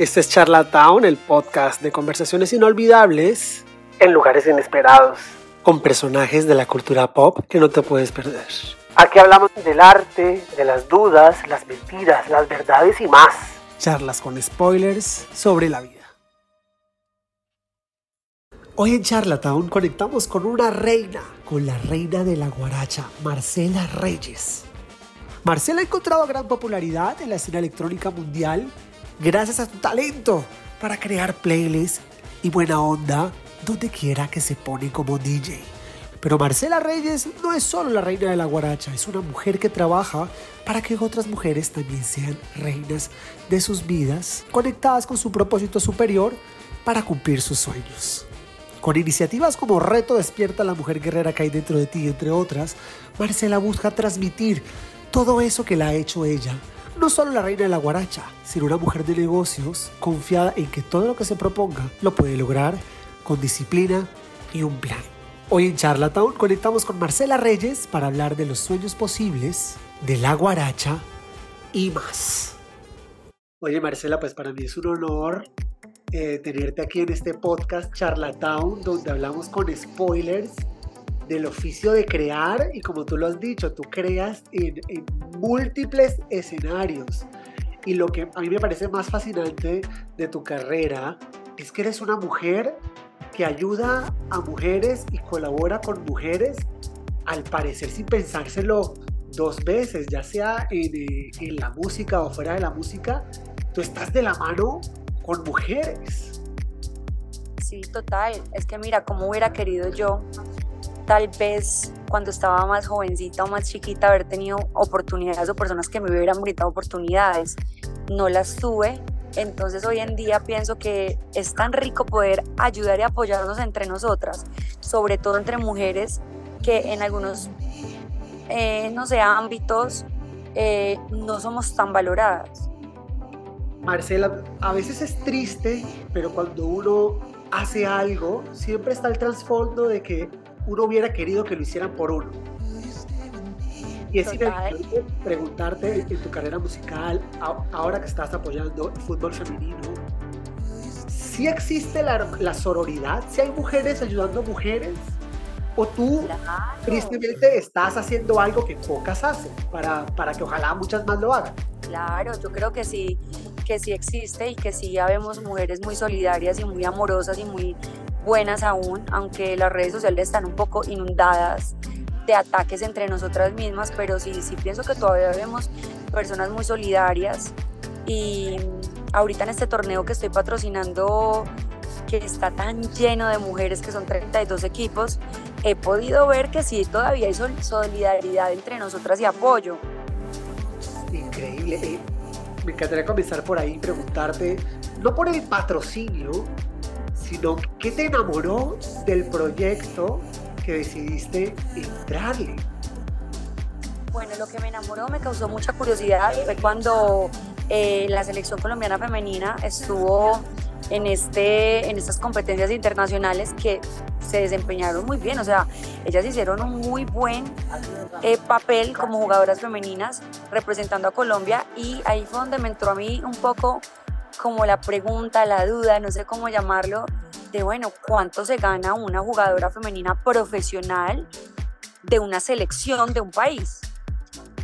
Este es Charlatown, el podcast de conversaciones inolvidables en lugares inesperados, con personajes de la cultura pop que no te puedes perder. Aquí hablamos del arte, de las dudas, las mentiras, las verdades y más. Charlas con spoilers sobre la vida. Hoy en Charlatown conectamos con una reina, con la reina de la guaracha, Marcela Reyes. Marcela ha encontrado gran popularidad en la escena electrónica mundial gracias a tu talento para crear playlists y buena onda donde quiera que se pone como DJ. Pero Marcela Reyes no es solo la reina de la guaracha, es una mujer que trabaja para que otras mujeres también sean reinas de sus vidas, conectadas con su propósito superior para cumplir sus sueños. Con iniciativas como Reto Despierta la Mujer Guerrera que hay dentro de ti, entre otras, Marcela busca transmitir todo eso que la ha hecho ella no solo la reina de la guaracha, sino una mujer de negocios confiada en que todo lo que se proponga lo puede lograr con disciplina y un plan. Hoy en Charlatown conectamos con Marcela Reyes para hablar de los sueños posibles, de la guaracha y más. Oye Marcela, pues para mí es un honor eh, tenerte aquí en este podcast Charlatown, donde hablamos con spoilers del oficio de crear y como tú lo has dicho, tú creas en, múltiples escenarios. Y lo que a mí me parece más fascinante de tu carrera es que eres una mujer que ayuda a mujeres y colabora con mujeres, al parecer sin pensárselo dos veces, ya sea en, eh, en la música o fuera de la música, tú estás de la mano con mujeres. Sí, total. Es que mira, como hubiera querido yo tal vez cuando estaba más jovencita o más chiquita haber tenido oportunidades o personas que me hubieran brindado oportunidades. No las tuve. Entonces hoy en día pienso que es tan rico poder ayudar y apoyarnos entre nosotras, sobre todo entre mujeres que en algunos, eh, no sé, ámbitos eh, no somos tan valoradas. Marcela, a veces es triste, pero cuando uno hace algo, siempre está el trasfondo de que uno hubiera querido que lo hicieran por uno. Y es inevitable preguntarte en tu carrera musical, ahora que estás apoyando el fútbol femenino, si existe la, sororidad, si hay mujeres ayudando a mujeres, o tú tristemente estás haciendo algo que pocas hacen para, para que ojalá muchas más lo hagan. Claro, yo creo que sí, que sí existe y que sí ya vemos mujeres muy solidarias y muy amorosas y muy buenas aún, aunque las redes sociales están un poco inundadas de ataques entre nosotras mismas, pero sí, sí pienso que todavía vemos personas muy solidarias y ahorita en este torneo que estoy patrocinando, que está tan lleno de mujeres, que son 32 equipos, he podido ver que sí, todavía hay solidaridad entre nosotras y apoyo. Increíble. Me encantaría comenzar por ahí y preguntarte, no por el patrocinio, sino qué te enamoró del proyecto que decidiste entrarle. Bueno, lo que me enamoró, me causó mucha curiosidad, fue cuando eh, la selección colombiana femenina estuvo en, este, en estas competencias internacionales que se desempeñaron muy bien, o sea, ellas hicieron un muy buen eh, papel como jugadoras femeninas representando a Colombia y ahí fue donde me entró a mí un poco como la pregunta, la duda, no sé cómo llamarlo, de bueno, ¿cuánto se gana una jugadora femenina profesional de una selección de un país?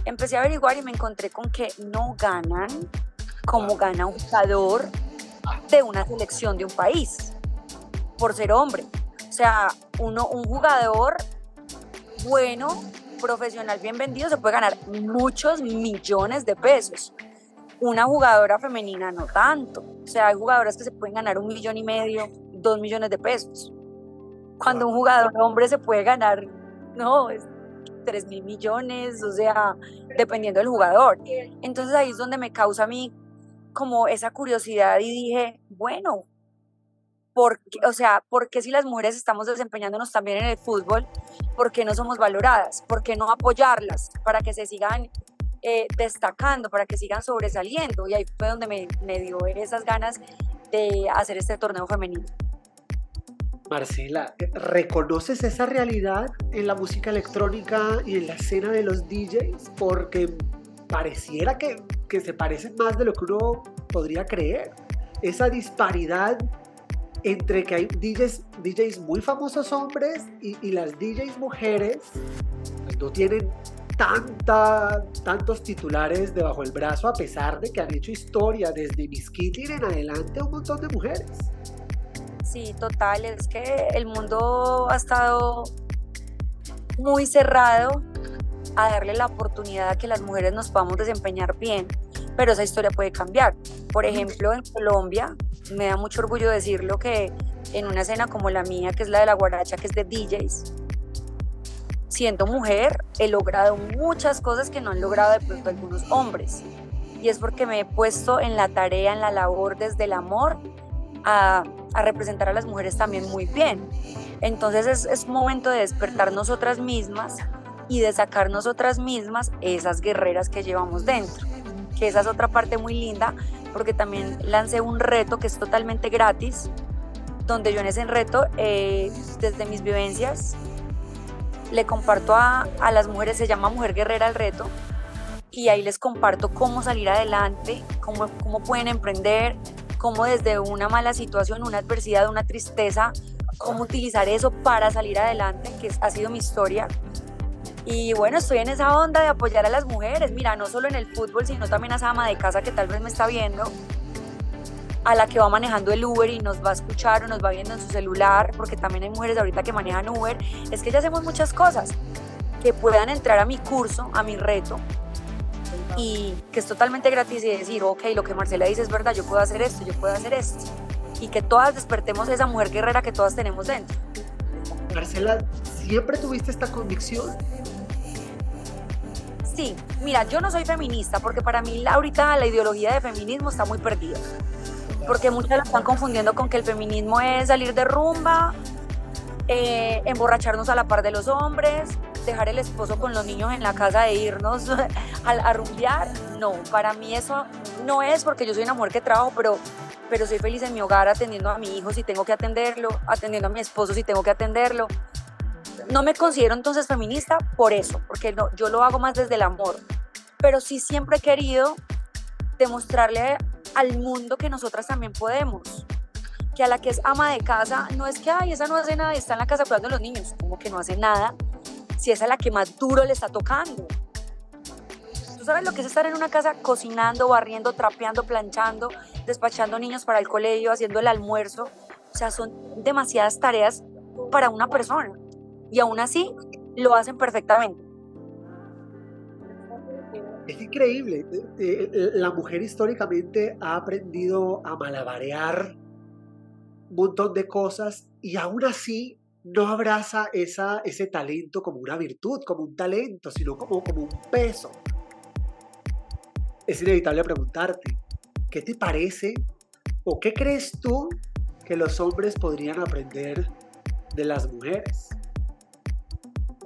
Empecé a averiguar y me encontré con que no ganan como gana un jugador de una selección de un país por ser hombre. O sea, uno, un jugador bueno, profesional, bien vendido, se puede ganar muchos millones de pesos una jugadora femenina no tanto. O sea, hay jugadoras que se pueden ganar un millón y medio, dos millones de pesos. Cuando un jugador hombre se puede ganar, no, es tres mil millones, o sea, dependiendo del jugador. Entonces ahí es donde me causa a mí como esa curiosidad y dije, bueno, ¿por o sea, ¿por qué si las mujeres estamos desempeñándonos también en el fútbol, por qué no somos valoradas? ¿Por qué no apoyarlas para que se sigan eh, destacando, para que sigan sobresaliendo. Y ahí fue donde me, me dio esas ganas de hacer este torneo femenino. Marcela, ¿reconoces esa realidad en la música electrónica y en la escena de los DJs? Porque pareciera que, que se parecen más de lo que uno podría creer. esa disparidad entre que hay DJs, DJs muy famosos hombres y, y las DJs mujeres no tienen tanta, tantos titulares debajo del brazo a pesar de que han hecho historia desde Miss Kitty en adelante un montón de mujeres. Sí, total, es que el mundo ha estado muy cerrado a darle la oportunidad a que las mujeres nos podamos desempeñar bien, pero esa historia puede cambiar. Por ejemplo, en Colombia, me da mucho orgullo decirlo que en una escena como la mía, que es la de la guaracha, que es de DJs, siendo mujer, he logrado muchas cosas que no han logrado de pronto algunos hombres. Y es porque me he puesto en la tarea, en la labor desde el amor, a, representar a las mujeres también muy bien. Entonces es, es momento de despertar nosotras mismas y de sacar nosotras mismas esas guerreras que llevamos dentro. Que esa es otra parte muy linda, porque también lancé un reto que es totalmente gratis, donde yo en ese reto, eh, desde mis vivencias, le comparto a, a las mujeres, se llama Mujer Guerrera el reto, y ahí les comparto cómo salir adelante, cómo, cómo pueden emprender, cómo desde una mala situación, una adversidad, una tristeza, cómo utilizar eso para salir adelante, que ha sido mi historia. Y bueno, estoy en esa onda de apoyar a las mujeres, mira, no solo en el fútbol, sino también a esa ama de casa que tal vez me está viendo, a la que va manejando el Uber y nos va a escuchar o nos va viendo en su celular, porque también hay mujeres ahorita que manejan Uber, es que ya hacemos muchas cosas, que puedan entrar a mi curso, a mi reto, y que es totalmente gratis y decir, ok, lo que Marcela dice es verdad, yo puedo hacer esto, yo puedo hacer esto, y que todas despertemos esa mujer guerrera que todas tenemos dentro. Marcela, ¿siempre tuviste esta convicción? Sí, mira, yo no soy feminista porque para mí ahorita la ideología de feminismo está muy perdida porque muchas lo están confundiendo con que el feminismo es salir de rumba, eh, emborracharnos a la par de los hombres, dejar el esposo con los niños en la casa e irnos a, a rumbear. No, para mí eso no es porque yo soy una mujer que trabajo, pero, pero soy feliz en mi hogar atendiendo a mi hijo si tengo que atenderlo, atendiendo a mi esposo si tengo que atenderlo. No me considero entonces feminista por eso, porque no, yo lo hago más desde el amor. Pero sí siempre he querido demostrarle al mundo que nosotras también podemos. Que a la que es ama de casa, no es que, ay, esa no hace nada está en la casa cuidando a los niños, como que no hace nada, si es a la que más duro le está tocando. ¿Tú sabes lo que es estar en una casa cocinando, barriendo, trapeando, planchando, despachando niños para el colegio, haciendo el almuerzo? O sea, son demasiadas tareas para una persona. Y aún así, lo hacen perfectamente. Es increíble. Eh, eh, la mujer históricamente ha aprendido a malabarear un montón de cosas y aún así no abraza ese talento como una virtud, como un talento, sino como, como un peso. Es inevitable preguntarte, ¿qué te parece o qué crees tú que los hombres podrían aprender de las mujeres?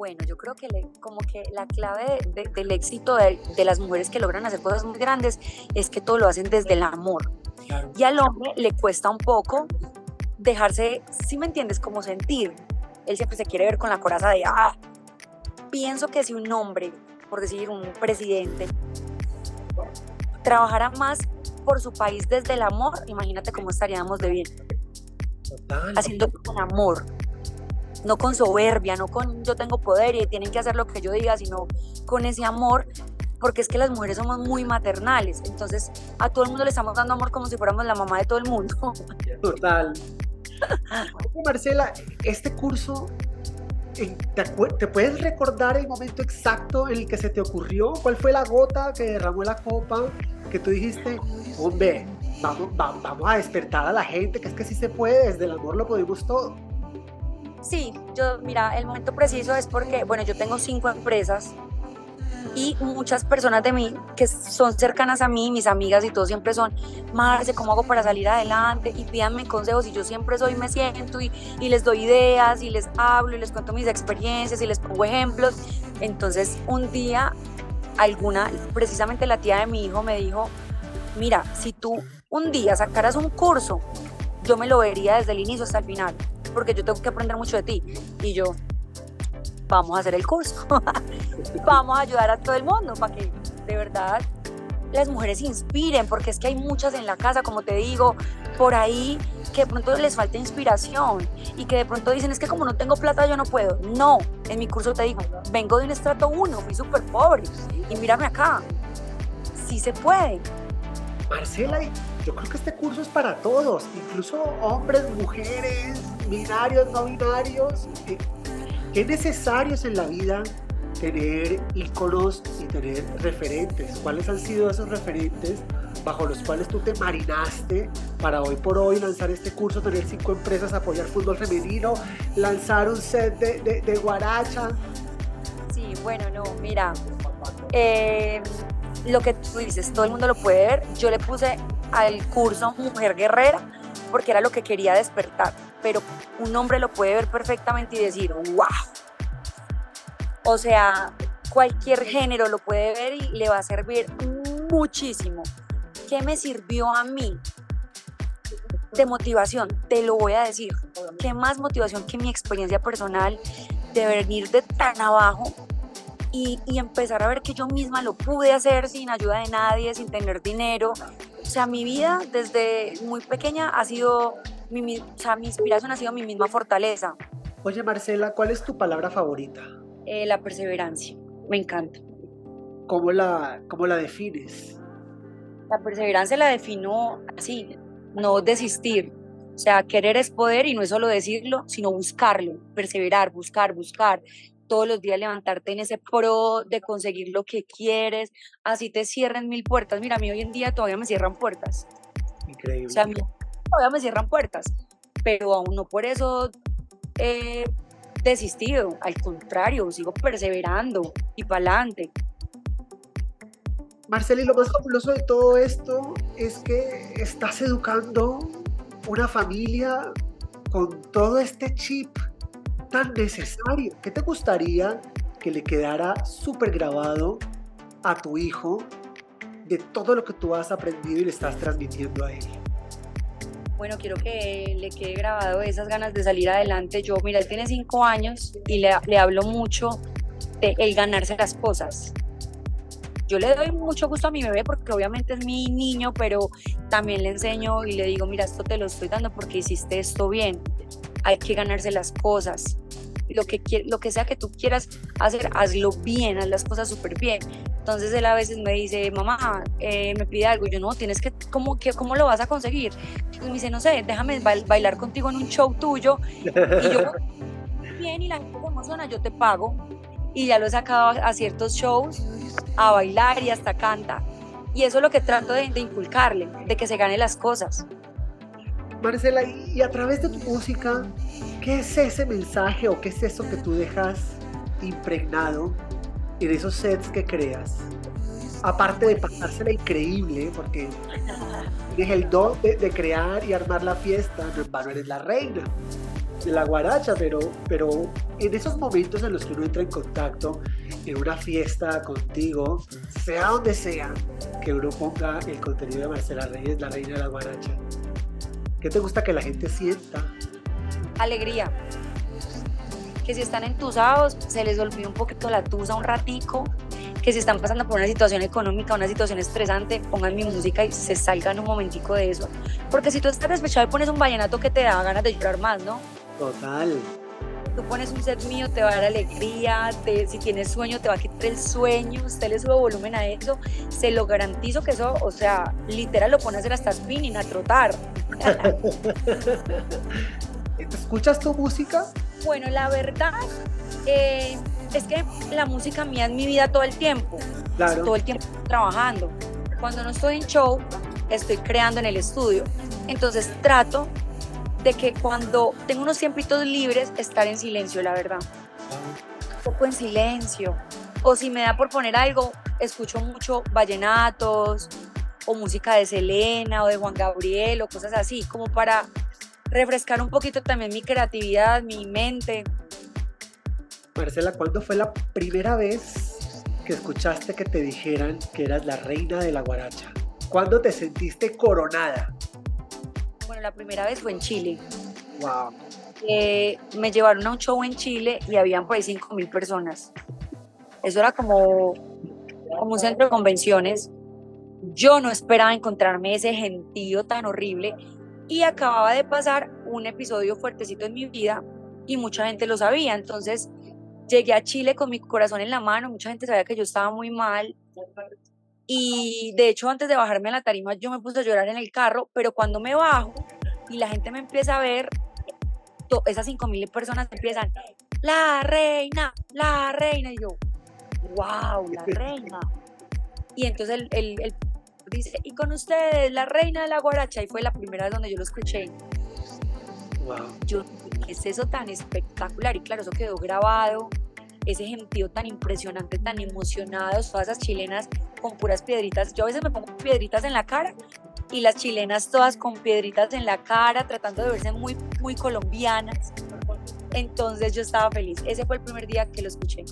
Bueno, yo creo que como que la clave del éxito de, las mujeres que logran hacer cosas muy grandes es que todo lo hacen desde el amor. Y al hombre le cuesta un poco dejarse, si me entiendes, como sentir. Él siempre se quiere ver con la coraza de, ah, pienso que si un hombre, por decir un presidente, trabajara más por su país desde el amor, imagínate cómo estaríamos de bien. Haciendo con amor, no con soberbia, no con yo tengo poder y tienen que hacer lo que yo diga, sino con ese amor, porque es que las mujeres somos muy maternales, entonces a todo el mundo le estamos dando amor como si fuéramos la mamá de todo el mundo. Total. Marcela, este curso, ¿te, puedes recordar el momento exacto en el que se te ocurrió? ¿Cuál fue la gota que derramó la copa que tú dijiste, hombre, vamos, vamos a despertar a la gente, que es que sí se puede, desde el amor lo podemos todo? Sí, yo, mira, el momento preciso es porque, bueno, yo tengo cinco empresas y muchas personas de mí que son cercanas a mí, mis amigas y todo siempre son, Marce, ¿cómo hago para salir adelante? Y pídanme consejos y yo siempre soy, me siento y, y, les doy ideas y les hablo y les cuento mis experiencias y les pongo ejemplos. Entonces un día alguna, precisamente la tía de mi hijo me dijo, mira, si tú un día sacaras un curso, yo me lo vería desde el inicio hasta el final porque yo tengo que aprender mucho de ti. Y yo, vamos a hacer el curso, vamos a ayudar a todo el mundo para que de verdad las mujeres inspiren, porque es que hay muchas en la casa, como te digo, por ahí que de pronto les falta inspiración y que de pronto dicen, es que como no tengo plata yo no puedo. No, en mi curso te digo, vengo de un estrato 1, fui súper pobre y mírame acá, sí se puede. Marcela, yo creo que este curso es para todos, incluso hombres, mujeres, binarios, no binarios. Qué necesarios en la vida tener íconos y tener referentes. ¿Cuáles han sido esos referentes bajo los cuales tú te marinaste para hoy por hoy lanzar este curso, tener cinco empresas, apoyar fútbol femenino, lanzar un set de, de, guaracha? Sí, bueno, no, mira, eh, lo que tú dices, todo el mundo lo puede ver. Yo le puse al curso Mujer Guerrera porque era lo que quería despertar, pero un hombre lo puede ver perfectamente y decir, wow, o sea, cualquier género lo puede ver y le va a servir muchísimo. ¿Qué me sirvió a mí? De motivación, te lo voy a decir. ¿Qué más motivación que mi experiencia personal de venir de tan abajo y, empezar a ver que yo misma lo pude hacer sin ayuda de nadie, sin tener dinero? O sea, mi vida desde muy pequeña ha sido, mi, o sea, mi inspiración ha sido mi misma fortaleza. Oye, Marcela, ¿cuál es tu palabra favorita? Eh, la perseverancia. Me encanta. ¿Cómo la, ¿Cómo la defines? La perseverancia la defino así, no desistir. O sea, querer es poder y no es solo decirlo, sino buscarlo, perseverar, buscar, buscar. Todos los días levantarte en ese pro de conseguir lo que quieres, así te cierren mil puertas. Mira, a mí hoy en día todavía me cierran puertas. Increíble. O sea, a mí todavía me cierran puertas, pero aún no por eso eh, desistido, al contrario, sigo perseverando y para adelante. Marceli, lo más fabuloso de todo esto es que estás educando una familia con todo este chip tan necesario. ¿Qué te gustaría que le quedara súper grabado a tu hijo de todo lo que tú has aprendido y le estás transmitiendo a él? bueno, quiero que le quede grabado esas ganas de salir adelante. Yo, mira, él tiene cinco años y le, le hablo mucho de el ganarse las cosas. Yo le doy mucho gusto a mi bebé porque obviamente es mi niño, pero también le enseño y le digo, mira, esto te lo estoy dando porque hiciste esto bien. Hay que ganarse las cosas. Lo que, lo que sea que tú quieras hacer, hazlo bien, haz las cosas súper bien. Entonces él a veces me dice, mamá, eh, me pide algo. yo no, tienes que, ¿cómo, que, ¿cómo lo vas a conseguir? Y me dice, no sé, déjame bailar contigo en un show tuyo. Y yo, bien, y la gente se emociona, yo te pago. Y ya lo he sacado a, ciertos shows a bailar y hasta canta. Y eso es lo que trato de, de inculcarle, de que se gane las cosas. Marcela, y a través de tu música, ¿qué es ese mensaje o qué es eso que tú dejas impregnado de esos sets que creas, aparte de pasársela increíble, porque tienes el don de, crear y armar la fiesta, no en vano eres la reina de la guaracha, pero, pero en esos momentos en los que uno entra en contacto en una fiesta contigo, sea donde sea, que uno ponga el contenido de Marcela Reyes, la reina de la guaracha. ¿Qué te gusta que la gente sienta? Alegría, que si están entusados, se les olvida un poquito la tusa un ratico, que si están pasando por una situación económica, una situación estresante, pongan mi música y se salgan un momentico de eso. Porque si tú estás despechado y pones un vallenato que te da ganas de llorar más, ¿no? Total. Tú pones un set mío, te va a dar alegría, si tienes sueño, te va a quitar el sueño, usted le sube volumen a eso, se lo garantizo que eso, o sea, literal lo pone a hacer hasta spinning, a trotar. ¿Escuchas tu música? Bueno, la verdad eh, es que la música mía es mi vida todo el tiempo. Claro. Todo el tiempo trabajando. Cuando no estoy en show, estoy creando en el estudio. Entonces trato de que cuando tengo unos tiempitos libres, estar en silencio, la verdad. Un poco en silencio. O si me da por poner algo, escucho mucho vallenatos o música de Selena o de Juan Gabriel o cosas así, como para refrescar un poquito también mi creatividad, mi mente. Marcela, ¿cuándo fue la primera vez que escuchaste que te dijeran que eras la reina de la guaracha? ¿Cuándo te sentiste coronada? Bueno, la primera vez fue en Chile. Wow. Eh, me llevaron a un show en Chile y habían por ahí 5 mil personas. Eso era como, como un centro de convenciones Yo no esperaba encontrarme ese gentío tan horrible y acababa de pasar un episodio fuertecito en mi vida y mucha gente lo sabía. Entonces llegué a Chile con mi corazón en la mano, mucha gente sabía que yo estaba muy mal. Y de hecho antes de bajarme a la tarima yo me puse a llorar en el carro, pero cuando me bajo y la gente me empieza a ver, esas cinco mil personas empiezan, la reina, la reina, y yo, wow, la reina. Y entonces el, el dice, y con ustedes, la reina de la guaracha, y fue la primera vez donde yo lo escuché. Wow. Yo, ¿qué es eso tan espectacular? Y claro, eso quedó grabado, ese gentío tan impresionante, tan emocionados, todas esas chilenas con puras piedritas. Yo a veces me pongo piedritas en la cara y las chilenas todas con piedritas en la cara, tratando de verse muy, muy colombianas. Entonces yo estaba feliz. Ese fue el primer día que lo escuché.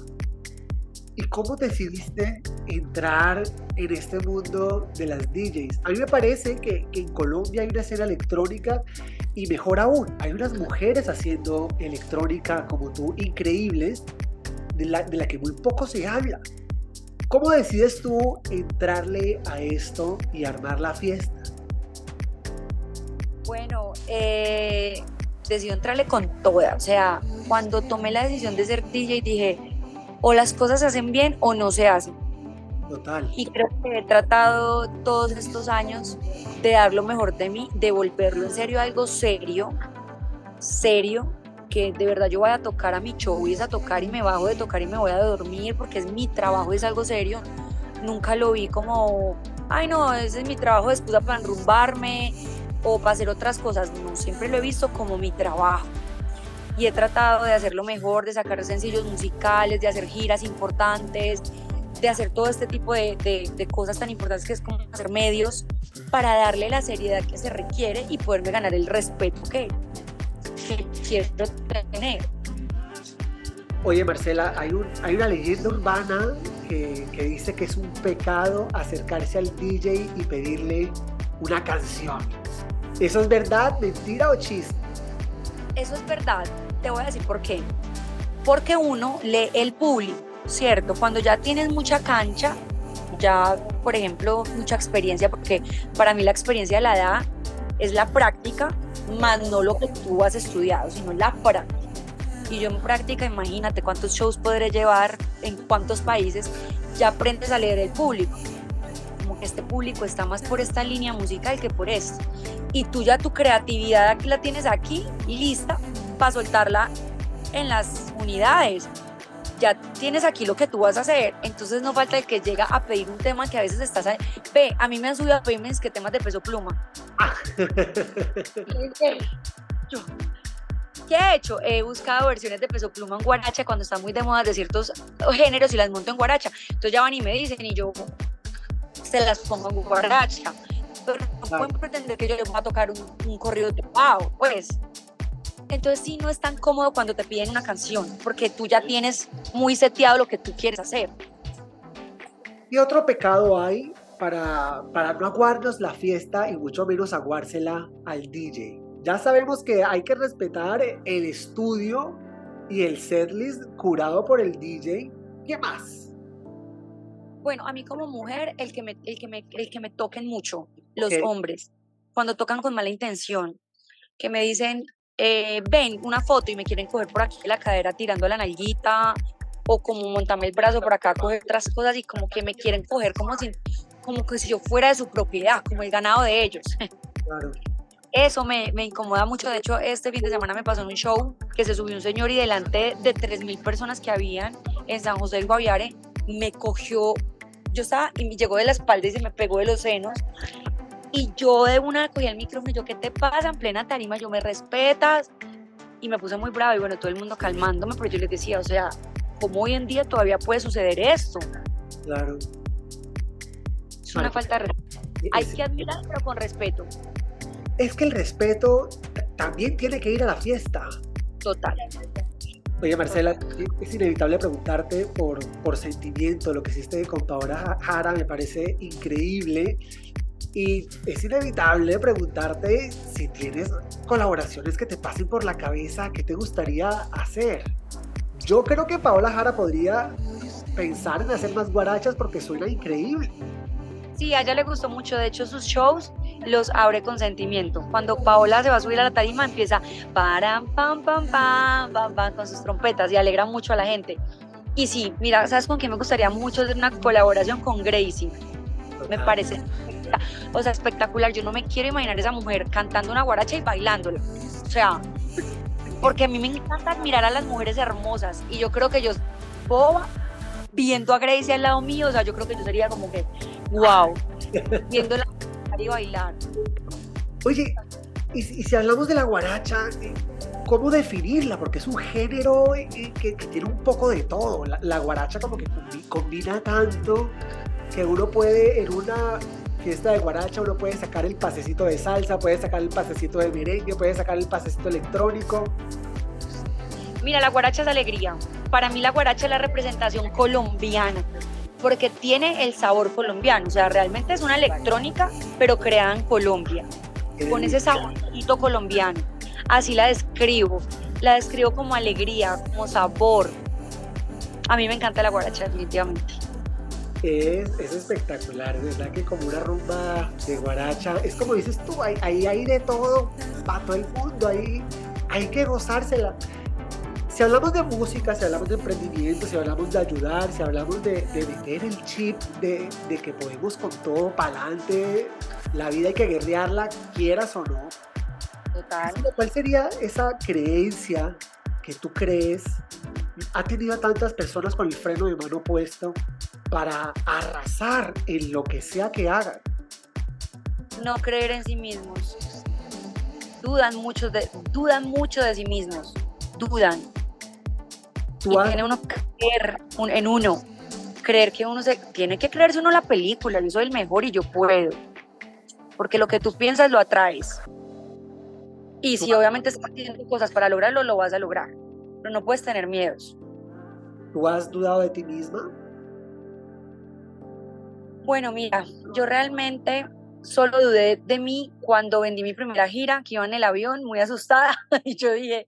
¿Y cómo decidiste entrar en este mundo de las DJs? A mí me parece que, en Colombia hay una escena electrónica y mejor aún, hay unas mujeres haciendo electrónica como tú, increíbles, de la, que muy poco se habla. ¿Cómo decides tú entrarle a esto y armar la fiesta? Bueno, eh, decidí entrarle con toda. O sea, cuando tomé la decisión de ser DJ dije, o las cosas se hacen bien o no se hacen. Total. Y creo que he tratado todos estos años de dar lo mejor de mí, de volverlo en serio algo serio, serio, que de verdad yo voy a tocar a mi show y es a tocar y me bajo de tocar y me voy a dormir porque es mi trabajo, es algo serio. Nunca lo vi como, ay no, ese es mi trabajo de excusa para enrumbarme o para hacer otras cosas. No, siempre lo he visto como mi trabajo y he tratado de hacerlo mejor, de sacar sencillos musicales, de hacer giras importantes, de hacer todo este tipo de, de, cosas tan importantes que es como hacer medios para darle la seriedad que se requiere y poderme ganar el respeto que, quiero tener. Oye Marcela, hay, un, hay una leyenda urbana que, que dice que es un pecado acercarse al DJ y pedirle una canción. ¿Eso es verdad, mentira o chiste? Eso es verdad. Te voy a decir por qué. Porque uno lee el público, ¿cierto? Cuando ya tienes mucha cancha, ya, por ejemplo, mucha experiencia, porque para mí la experiencia la edad es la práctica, más no lo que tú has estudiado, sino la práctica. Y yo en práctica, imagínate cuántos shows podré llevar en cuántos países, ya aprendes a leer el público. Como que este público está más por esta línea musical que por esto. Y tú ya tu creatividad la tienes aquí lista para soltarla en las unidades. Ya tienes aquí lo que tú vas a hacer, entonces no falta el que llega a pedir un tema que a veces estás... Ve, a mí me han subido a pedirme que temas de peso pluma. ¿Qué he hecho? He buscado versiones de peso pluma en guaracha cuando están muy de moda de ciertos géneros y las monto en guaracha. Entonces ya van y me dicen y yo se las pongo en guaracha. Pero no pueden pretender que yo les voy a tocar un, un corrido de wow, pues entonces sí no es tan cómodo cuando te piden una canción, porque tú ya tienes muy seteado lo que tú quieres hacer. ¿Y otro pecado hay para, para no aguarnos la fiesta y mucho menos aguársela al DJ? Ya sabemos que hay que respetar el estudio y el setlist curado por el DJ. ¿Qué más? Bueno, a mí como mujer, el que me, el que me, el que me toquen mucho, los hombres, cuando tocan con mala intención, que me dicen, eh, ven una foto y me quieren coger por aquí la cadera tirando la nalguita o como montarme el brazo por acá, coger otras cosas y como que me quieren coger como si, como que si yo fuera de su propiedad, como el ganado de ellos. Claro. Eso me, me, incomoda mucho. De hecho, este fin de semana me pasó en un show que se subió un señor y delante de 3.000 personas que habían en San José del Guaviare, me cogió, yo estaba y me llegó de la espalda y se me pegó de los senos y yo de una cogí el micrófono y yo, ¿qué te pasa? En plena tarima, yo me respetas. Y me puse muy brava y bueno, todo el mundo calmándome, pero yo les decía, o sea, ¿cómo hoy en día todavía puede suceder esto? Claro. Es una falta de respeto. Hay que admirar, pero con respeto. Es que el respeto también tiene que ir a la fiesta. Total. Oye, Marcela, es inevitable preguntarte por, por sentimiento. Lo que hiciste con Paola Jara me parece increíble. Y es inevitable preguntarte si tienes colaboraciones que te pasen por la cabeza, qué te gustaría hacer. Yo creo que Paola Jara podría pensar en hacer más guarachas porque suena increíble. Sí, a ella le gustó mucho. De hecho, sus shows los abre con sentimiento. Cuando Paola se va a subir a la tarima, empieza pam, pam, pam, pam, pam, pam, con sus trompetas y alegra mucho a la gente. Y sí, mira, ¿sabes con quién me gustaría mucho hacer una colaboración con Gracie? Me parece, o sea, espectacular. Yo no me quiero imaginar esa mujer cantando una guaracha y bailándola. O sea, porque a mí me encanta admirar a las mujeres hermosas y yo creo que yo, boba, viendo a Gracie al lado mío, o sea, yo creo que yo sería como que, wow, viéndola y bailar. Oye, y, si hablamos de la guaracha, eh, ¿cómo definirla? Porque es un género eh, eh, que, tiene un poco de todo. La, guaracha como que combina tanto que uno puede en una fiesta de guaracha uno puede sacar el pasecito de salsa, puede sacar el pasecito de merengue, puede sacar el pasecito electrónico. Mira, la guaracha es alegría. Para mí la guaracha es la representación colombiana porque tiene el sabor colombiano, o sea, realmente es una electrónica, pero creada en Colombia, con ese saborcito colombiano. Así la describo, la describo como alegría, como sabor. A mí me encanta la guaracha, definitivamente. Es, es espectacular, es verdad que como una rumba de guaracha, es como dices tú, ahí hay, hay, de todo, para todo el mundo, ahí hay que gozársela si hablamos de música, si hablamos de emprendimiento, si hablamos de ayudar, si hablamos de, meter el chip de, que podemos con todo para adelante, la vida hay que guerrearla, quieras o no. Total. ¿Cuál sería esa creencia que tú crees ha tenido a tantas personas con el freno de mano puesto para arrasar en lo que sea que hagan? No creer en sí mismos. Dudan mucho de, dudan mucho de sí mismos. Dudan tiene uno que creer en uno, creer que uno se tiene que creerse uno la película, yo soy el mejor y yo puedo. Porque lo que tú piensas lo atraes. Y si obviamente estás haciendo cosas para lograrlo, lo vas a lograr. Pero no puedes tener miedos. ¿Tú has dudado de ti misma? Bueno, mira, yo realmente solo dudé de mí cuando vendí mi primera gira, que iba en el avión muy asustada y yo dije,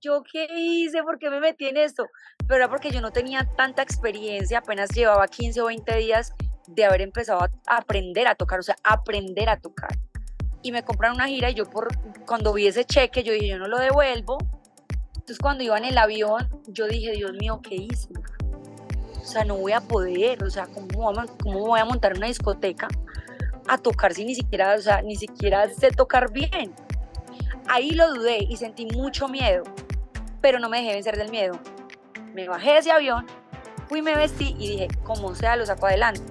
¿yo qué hice? ¿Por qué me metí en esto? Pero era porque yo no tenía tanta experiencia, apenas llevaba 15 o 20 días de haber empezado a aprender a tocar, o sea, aprender a tocar. Y me compraron una gira y yo por, cuando vi ese cheque, yo dije, yo no lo devuelvo. Entonces cuando iba en el avión, yo dije, Dios mío, ¿qué hice? O sea, no voy a poder, o sea, ¿cómo voy a montar una discoteca a tocar si ni siquiera, o sea, ni siquiera sé tocar bien? Ahí lo dudé y sentí mucho miedo pero no me dejé vencer del miedo. Me bajé de ese avión, fui, me vestí y dije, como sea, lo saco adelante.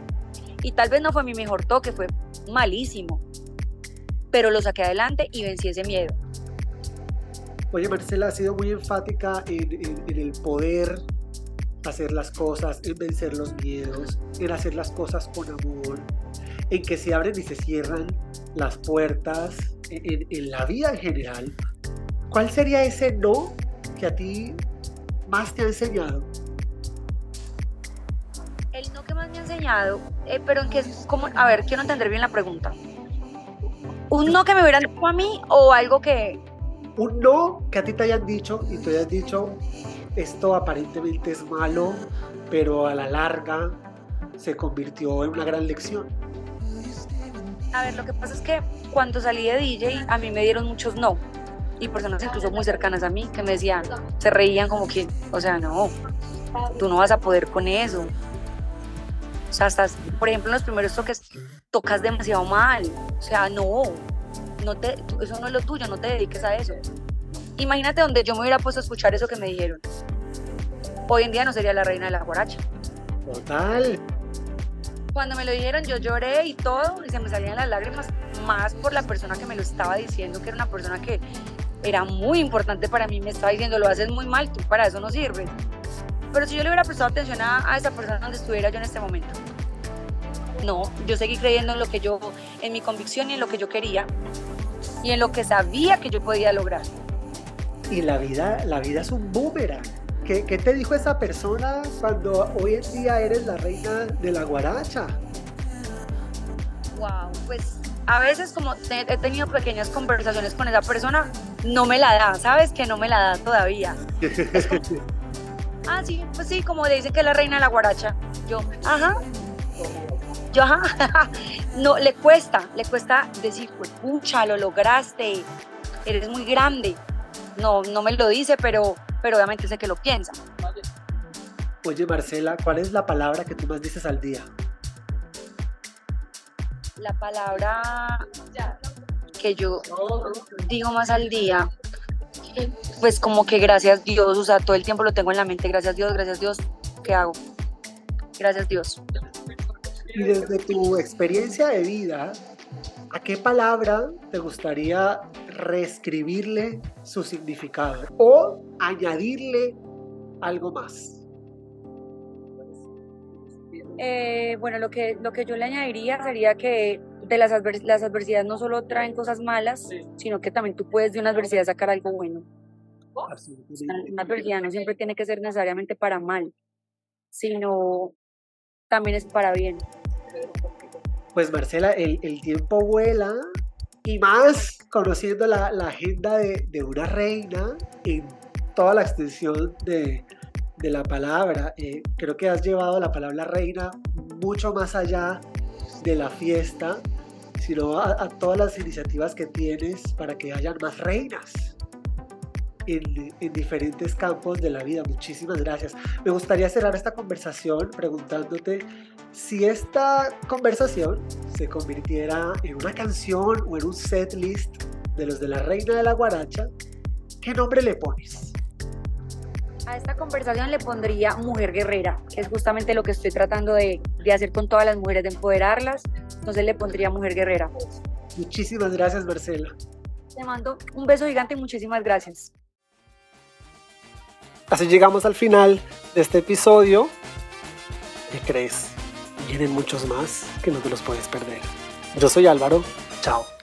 Y tal vez no fue mi mejor toque, fue malísimo, pero lo saqué adelante y vencí ese miedo. Oye, Marcela, ha sido muy enfática en, en el poder hacer las cosas, en vencer los miedos, en hacer las cosas con amor, en que se abren y se cierran las puertas, en, en, la vida en general. ¿Cuál sería ese no que a ti más te ha enseñado? El no que más me ha enseñado, eh, pero en que es como, a ver, quiero entender bien la pregunta. ¿Un no que me hubieran dicho a mí o algo que... Un no que a ti te hayan dicho y tú hayas dicho, esto aparentemente es malo, pero a la larga se convirtió en una gran lección. A ver, lo que pasa es que cuando salí de DJ a mí me dieron muchos no y personas incluso muy cercanas a mí que me decían, se reían como que, o sea, no, tú no vas a poder con eso. O sea, estás, por ejemplo, en los primeros toques tocas demasiado mal. O sea, no, no te, eso no es lo tuyo, no te dediques a eso. Imagínate donde yo me hubiera puesto a escuchar eso que me dijeron. Hoy en día no sería la reina de la guaracha. Total. Cuando me lo dijeron yo lloré y todo y se me salían las lágrimas más por la persona que me lo estaba diciendo, que era una persona que era muy importante para mí, me estaba diciendo, lo haces muy mal, tú para eso no sirves. Pero si yo le hubiera prestado atención a, esa persona donde estuviera yo en este momento, no, yo seguí creyendo en lo que yo, en mi convicción y en lo que yo quería y en lo que sabía que yo podía lograr. Y la vida, la vida es un boomerang. ¿Qué, ¿Qué, te dijo esa persona cuando hoy en día eres la reina de la guaracha? Wow, pues a veces como he tenido pequeñas conversaciones con esa persona, no me la da, ¿sabes? Que no me la da todavía. ah, sí, pues sí, como le dicen que es la reina de la guaracha. Yo, ajá, Yo, no, le cuesta, le cuesta decir, pues, pucha, lo lograste, eres muy grande. No, no me lo dice, pero, pero obviamente sé que lo piensa. Oye, Marcela, ¿cuál es la palabra que tú más dices al día? La palabra que yo digo más al día, pues como que gracias Dios, o sea, todo el tiempo lo tengo en la mente, gracias Dios, gracias Dios, ¿qué hago? Gracias Dios. Y desde tu experiencia de vida, ¿a qué palabra te gustaría reescribirle su significado o añadirle algo más? Eh, bueno, lo que, lo que yo le añadiría sería que de las, las adversidades no solo traen cosas malas, sino que también tú puedes de una adversidad sacar algo bueno. Una adversidad no siempre tiene que ser necesariamente para mal, sino también es para bien. Pues Marcela, el, el tiempo vuela y más conociendo la, la agenda de, de, una reina en toda la extensión de, de la palabra. Eh, creo que has llevado la palabra reina mucho más allá de la fiesta, sino a, a todas las iniciativas que tienes para que hayan más reinas en, en, diferentes campos de la vida. Muchísimas gracias. Me gustaría cerrar esta conversación preguntándote si esta conversación se convirtiera en una canción o en un set list de los de la Reina de la Guaracha, ¿qué nombre le pones? A esta conversación le pondría mujer guerrera, que es justamente lo que estoy tratando de, de hacer con todas las mujeres, de empoderarlas. Entonces le pondría mujer guerrera. Muchísimas gracias, Marcela. Te mando un beso gigante y muchísimas gracias. Así llegamos al final de este episodio. ¿Qué crees? Vienen muchos más que no te los puedes perder. Yo soy Álvaro. Chao.